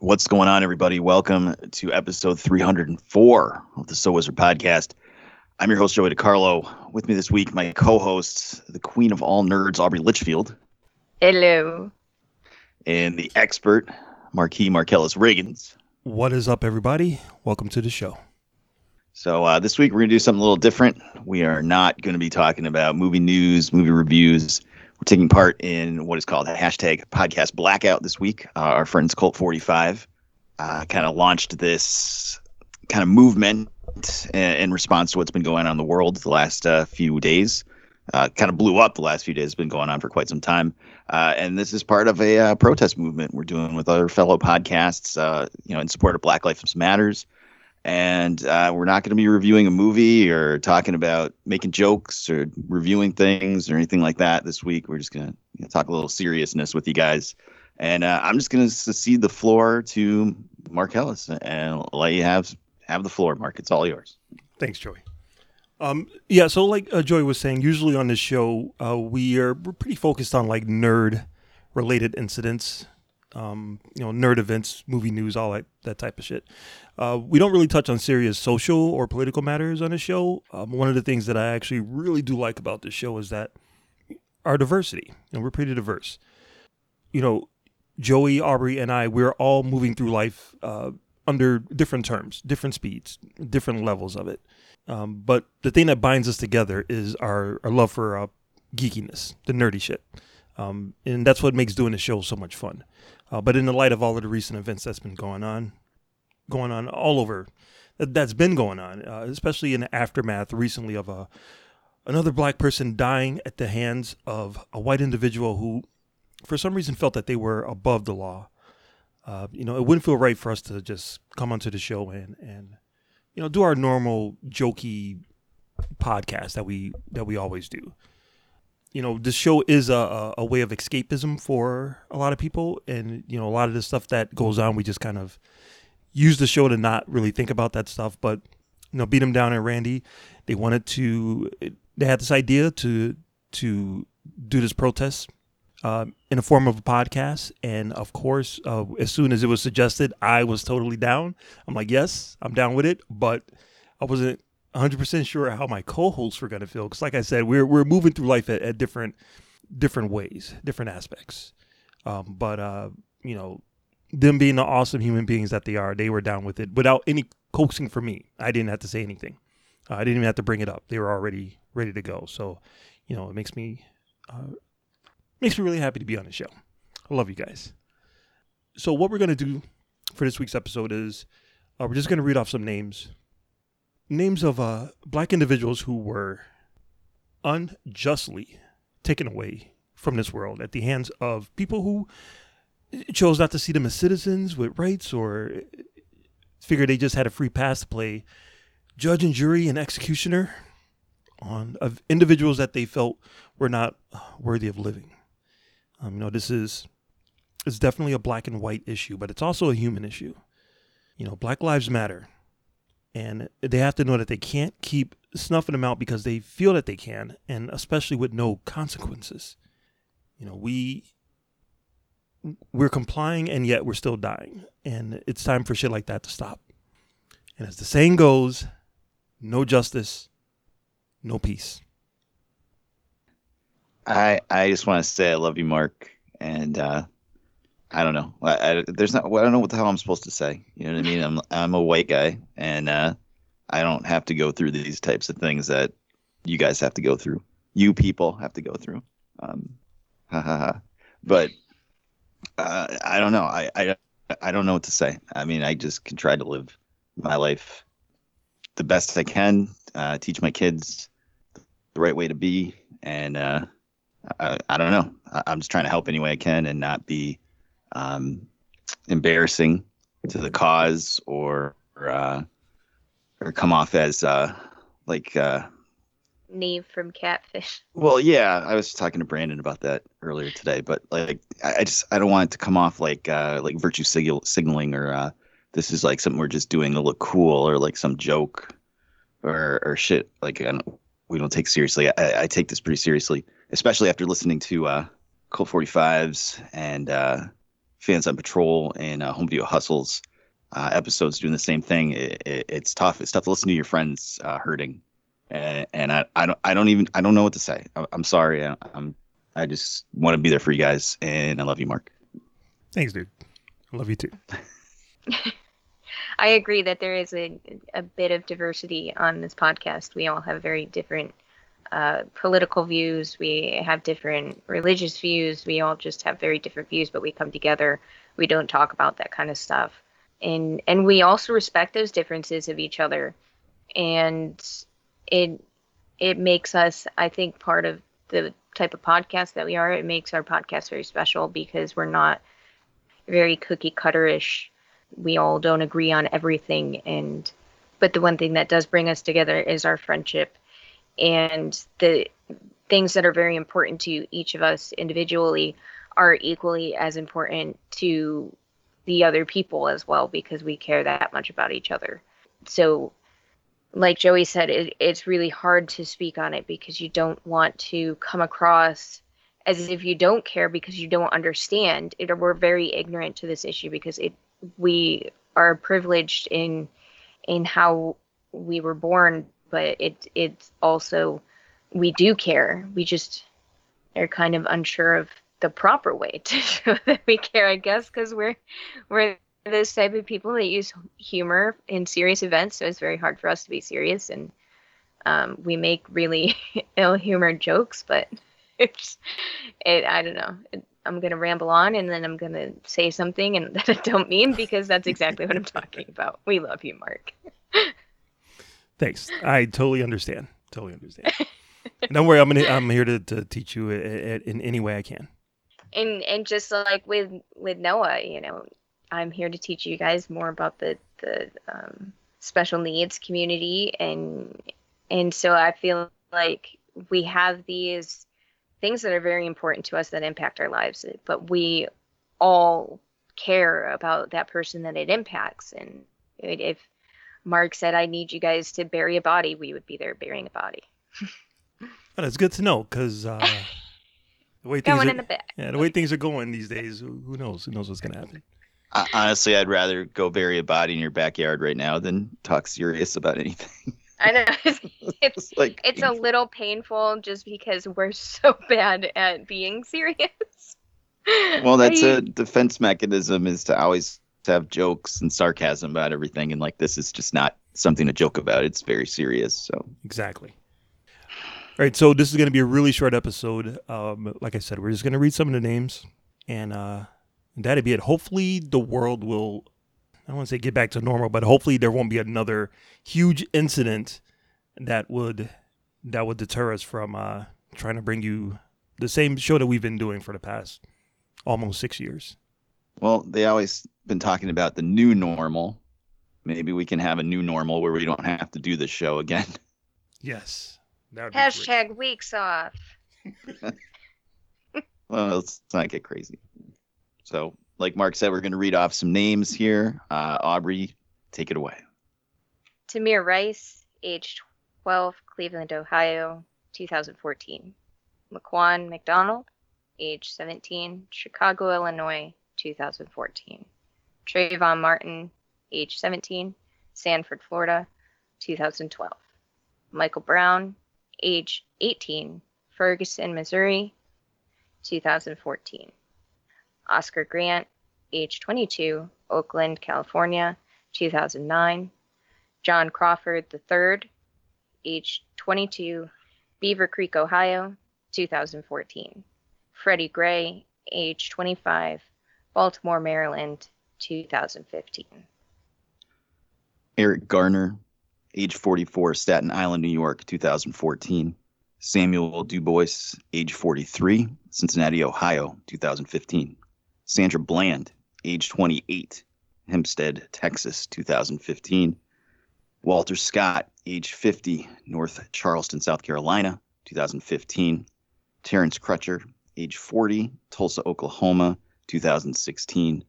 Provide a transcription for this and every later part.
What's going on, everybody? Welcome to episode 304 of the So Wizard podcast. I'm your host, Joey DiCarlo. With me this week, my co hosts, the queen of all nerds, Aubrey Litchfield. Hello. And the expert, Marquis Marcellus Riggins. What is up, everybody? Welcome to the show. So, uh, this week we're going to do something a little different. We are not going to be talking about movie news, movie reviews. We're taking part in what is called a hashtag podcast blackout this week. Uh, our friends Colt 45 uh, kind of launched this kind of movement in, in, response to what's been going on in the world the last uh, few days. Uh, kind of blew up the last few days, been going on for quite some time. Uh, and this is part of a uh, protest movement we're doing with other fellow podcasts, you know, in support of Black Lives Matters and uh, we're not going to be reviewing a movie or talking about making jokes or reviewing things or anything like that this week. We're just going to you know, talk a little seriousness with you guys, and uh, I'm just going to cede the floor to Marcellus and let you have have the floor, Mark. It's all yours. Thanks, Joey. Um, yeah, so like uh, Joey was saying, usually on this show, uh, we are we're pretty focused on like nerd related incidents, um, you know, nerd events, movie news, all that, that type of shit. Uh, we don't really touch on serious social or political matters on the show. Um, one of the things that I actually really do like about this show is that our diversity, and we're pretty diverse. You know, Joey, Aubrey, and I, we're all moving through life uh, under different terms, different speeds, different levels of it. Um, but the thing that binds us together is our, our love for uh, geekiness, the nerdy shit. Um, and that's what makes doing the show so much fun. Uh, but in the light of all of the recent events that's been going on, going on all over, that, has been going on, uh, especially in the aftermath recently of a another black person dying at the hands of a white individual who, for some reason, felt that they were above the law. Uh, you know, it wouldn't feel right for us to just come onto the show and and you know do our normal jokey podcast that we that we always do you know, this show is a, a way of escapism for a lot of people. And, you know, a lot of the stuff that goes on, we just kind of use the show to not really think about that stuff. But, you know, Beat 'em Down and Randy, they wanted to, they had this idea to, to do this protest uh, in the form of a podcast. And of course, uh, as soon as it was suggested, I was totally down. I'm like, yes, I'm down with it. But I wasn't 100% sure how my co-hosts were going to feel because like i said we're, we're moving through life at, at different different ways different aspects. Um, but uh, you know them being the awesome human beings that they are they were down with it without any coaxing from me. I didn't have to say anything. Uh, i didn't even have to bring it up. They were already ready to go. So you know it makes me uh, makes me really happy to be on the show. I love you guys. So what we're going to do for this week's episode is uh, we're just going to read off some names names of uh, black individuals who were unjustly taken away from this world at the hands of people who chose not to see them as citizens with rights or figured they just had a free pass to play judge and jury and executioner on of individuals that they felt were not worthy of living. Um, you know, this is it's definitely a black and white issue, but it's also a human issue. You know, Black Lives Matter and they have to know that they can't keep snuffing them out because they feel that they can and especially with no consequences. You know we we're complying and yet we're still dying and it's time for shit like that to stop. And as the saying goes no justice no peace. I i just want to say i love you mark and uh I don't know. I, I, there's not. I don't know what the hell I'm supposed to say. You know what I mean? I'm I'm a white guy, and uh, I don't have to go through these types of things that you guys have to go through. You people have to go through. Um, ha ha ha. But uh, I don't know. I, I I don't know what to say. I mean, I just can try to live my life the best I can. Uh, teach my kids the right way to be, and uh, I, I don't know. I, I'm just trying to help any way I can and not be um, embarrassing to the cause or uh, or come off as uh, like uh, Nev from Catfish. Well, yeah, I was talking to Brandon about that earlier today, but like I, I just I don't want it to come off like uh, like virtue signal, signaling or uh, this is like something we're just doing to look cool or like some joke or or shit like I don't, we don't take seriously. I, I take this pretty seriously, especially after listening to uh, Colt 45s and uh, Fans on Patrol and uh, Home Video Hustles uh, episodes doing the same thing. It, it, it's tough. It's tough to listen to your friends uh, hurting, and, and I, I don't I don't even I don't know what to say. I, I'm sorry. I, I'm I just want to be there for you guys, and I love you, Mark. Thanks, dude. I love you too. I agree that there is a, a bit of diversity on this podcast. We all have very different uh, political views. We have different religious views. We all just have very different views, but we come together. We don't talk about that kind of stuff, and and we also respect those differences of each other, and it it makes us, I think, part of the type of podcast that we are. It makes our podcast very special because we're not very cookie cutterish. We all don't agree on everything, and but the one thing that does bring us together is our friendship and the things that are very important to each of us individually are equally as important to the other people as well because we care that much about each other. So, like Joey said, it, it's really hard to speak on it because you don't want to come across as if you don't care because you don't understand. It, we're very ignorant to this issue because it we are privileged in in how we were born but it it's also we do care. We just are kind of unsure of the proper way to show that we care, I guess, because we're we're those type of people that use humor in serious events, so it's very hard for us to be serious, and um, we make really ill-humored jokes, but it's it. I don't know. It, I'm gonna ramble on, and then I'm gonna say something and that I don't mean because that's exactly what I'm talking about. We love you, Mark. Thanks. I totally understand. Totally understand. Don't worry. I'm gonna. I'm here to, to teach you in any way I can. And and just like with with Noah, you know, I'm here to teach you guys more about the the um, special needs community, and and so I feel like we have these things that are very important to us that impact our lives, but we all care about that person that it impacts, and if Mark said, I need you guys to bury a body, we would be there burying a body. But it's good to know because uh, the way things are, yeah, the way things are going these days, who knows? Who knows what's going to happen? honestly, I'd rather go bury a body in your backyard right now than talk serious about anything. I know it's like it's a little painful just because we're so bad at being serious. Well, that's a defense mechanism is to always to have jokes and sarcasm about everything, and like this is just not something to joke about. It's very serious. So exactly. All right, so this is going to be a really short episode. Um, like I said, we're just going to read some of the names, and uh, that'd be it. Hopefully, the world will. I don't want to say get back to normal, but hopefully there won't be another huge incident that would that would deter us from uh, trying to bring you the same show that we've been doing for the past almost six years. Well, they always been talking about the new normal. Maybe we can have a new normal where we don't have to do this show again. Yes. Hashtag weeks off. well, let's not get crazy. So, like Mark said, we're going to read off some names here. Uh, Aubrey, take it away. Tamir Rice, age 12, Cleveland, Ohio, 2014. Laquan McDonald, age 17, Chicago, Illinois, 2014. Trayvon Martin, age 17, Sanford, Florida, 2012. Michael Brown, age 18, Ferguson, Missouri, 2014. Oscar Grant, age 22, Oakland, California, 2009. John Crawford III, age 22, Beavercreek, Ohio, 2014. Freddie Gray, age 25, Baltimore, Maryland, 2015. Eric Garner, age 44, Staten Island, New York, 2014. Samuel DuBose, age 43, Cincinnati, Ohio, 2015. Sandra Bland, age 28, Hempstead, Texas, 2015. Walter Scott, age 50, North Charleston, South Carolina, 2015. Terrence Crutcher, age 40, Tulsa, Oklahoma, 2016.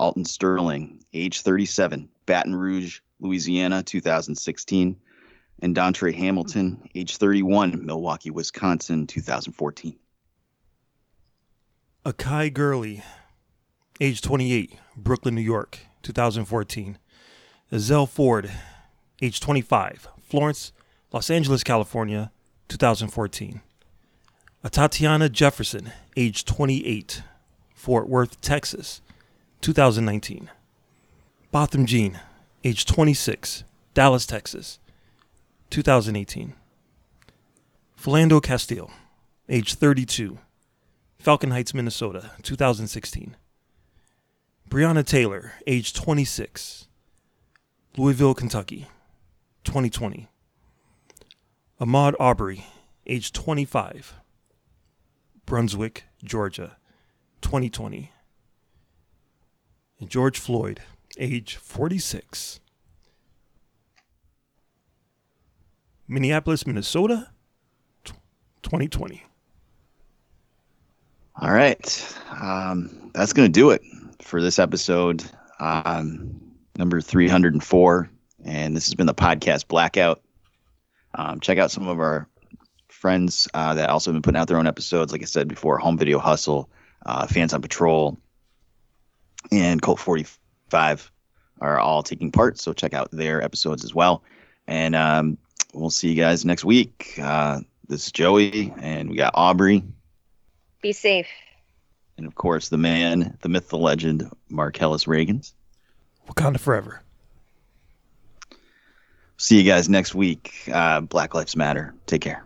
Alton Sterling, age 37, Baton Rouge, Louisiana, 2016. And Dontre Hamilton, age 31, Milwaukee, Wisconsin, 2014. Akai Gurley, age 28, Brooklyn, New York, 2014. Ezell Ford, age 25, Florence, Los Angeles, California, 2014. Atatiana Jefferson, age 28, Fort Worth, Texas, 2019. Botham Jean, age 26, Dallas, Texas, 2018. Philando Castile, age 32, Falcon Heights, Minnesota, 2016. Breonna Taylor, age 26, Louisville, Kentucky, 2020. Ahmaud Arbery, age 25, Brunswick, Georgia, 2020. And George Floyd, age 46, Minneapolis, Minnesota, 2020. All right. Um, that's going to do it for this episode, um, number 304. And this has been the podcast Blackout. Um, check out some of our friends uh, that also have been putting out their own episodes. Like I said before, Home Video Hustle, uh, Fans on Patrol, and Cult 45 are all taking part. So check out their episodes as well. And um, we'll see you guys next week. Uh, this is Joey, and we got Aubrey. Be safe. And of course, the man, the myth, the legend, Marcellus Reagans. Wakanda forever. See you guys next week. Uh, Black Lives Matter. Take care.